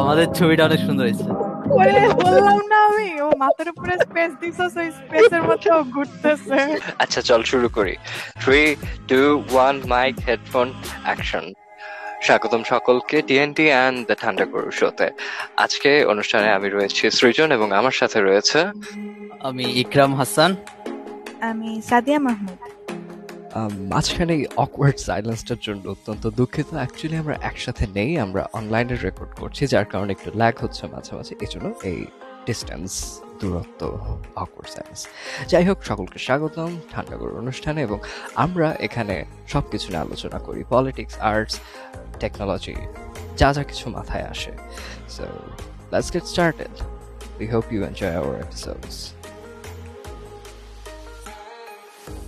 আমাদের ছবিটা অনেক সুন্দর হয়েছে। ওরে বললাম না আমি। ও মাথার উপরে স্পেস দিছস ওই স্পেসের মধ্যে ঘুরতেছে। আচ্ছা চল শুরু করি। Three two one mic headphone action স্বাগতম সকলকে টিএনটি অ্যান্ড দ্য ঠান্ডা গরু শোতে আজকে অনুষ্ঠানে আমি রয়েছি সৃজন এবং আমার সাথে রয়েছে আমি ইকরাম হাসান। আমি সাদিয়া মাহমুদ। মাঝখানে অকওয়ার্ড সাইলেন্সটার জন্য অত্যন্ত দুঃখিত। অ্যাকচুয়ালি আমরা একসাথে নেই, আমরা অনলাইনে রেকর্ড করছি, যার কারণে একটু ল্যাগ হচ্ছে মাঝে মাঝে। এই জন্য এই ডিস্টেন্স দূরত্ব অকওয়ার্ড সাইলেন্স যাই হোক, সকলকে স্বাগতম ঠান্ডা গরুর অনুষ্ঠানে এবং আমরা এখানে সব কিছু নিয়ে আলোচনা করি। পলিটিক্স আর্টস টেকনোলজি যা যা কিছু মাথায় আসে। So let's get started we hope you enjoy our episodes